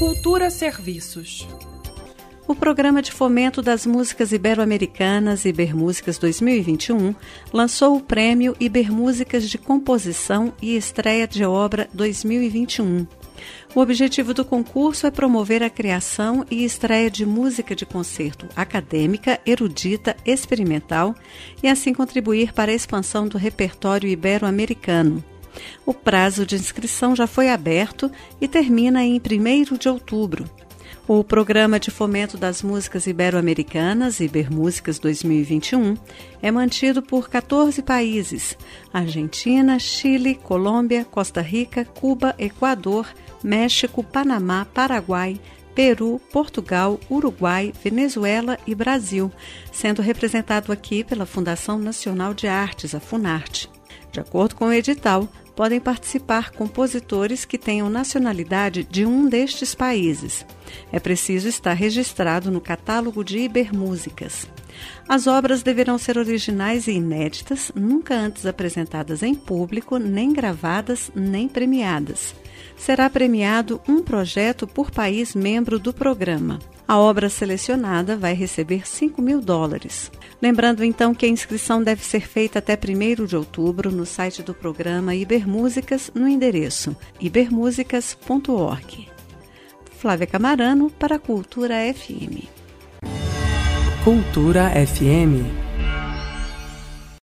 Cultura Serviços. O Programa de Fomento das Músicas Ibero-Americanas Ibermúsicas 2021 lançou o Prêmio Ibermúsicas de Composição e Estreia de Obra 2021. O objetivo do concurso é promover a criação e estreia de música de concerto acadêmica, erudita, experimental e assim contribuir para a expansão do repertório ibero-americano. O prazo de inscrição já foi aberto e termina em 1 de outubro. O Programa de Fomento das Músicas Ibero-Americanas, Ibermúsicas 2021, é mantido por 14 países: Argentina, Chile, Colômbia, Costa Rica, Cuba, Equador, México, Panamá, Paraguai, Peru, Portugal, Uruguai, Venezuela e Brasil, sendo representado aqui pela Fundação Nacional de Artes, a FUNARTE. De acordo com o edital, podem participar compositores que tenham nacionalidade de um destes países. É preciso estar registrado no catálogo de Ibermúsicas. As obras deverão ser originais e inéditas, nunca antes apresentadas em público, nem gravadas, nem premiadas. Será premiado um projeto por país membro do programa. A obra selecionada vai receber 5 mil dólares. Lembrando então que a inscrição deve ser feita até 1 de outubro no site do programa Ibermúsicas, no endereço ibermúsicas.org. Flávia Camarano para a Cultura FM. Cultura FM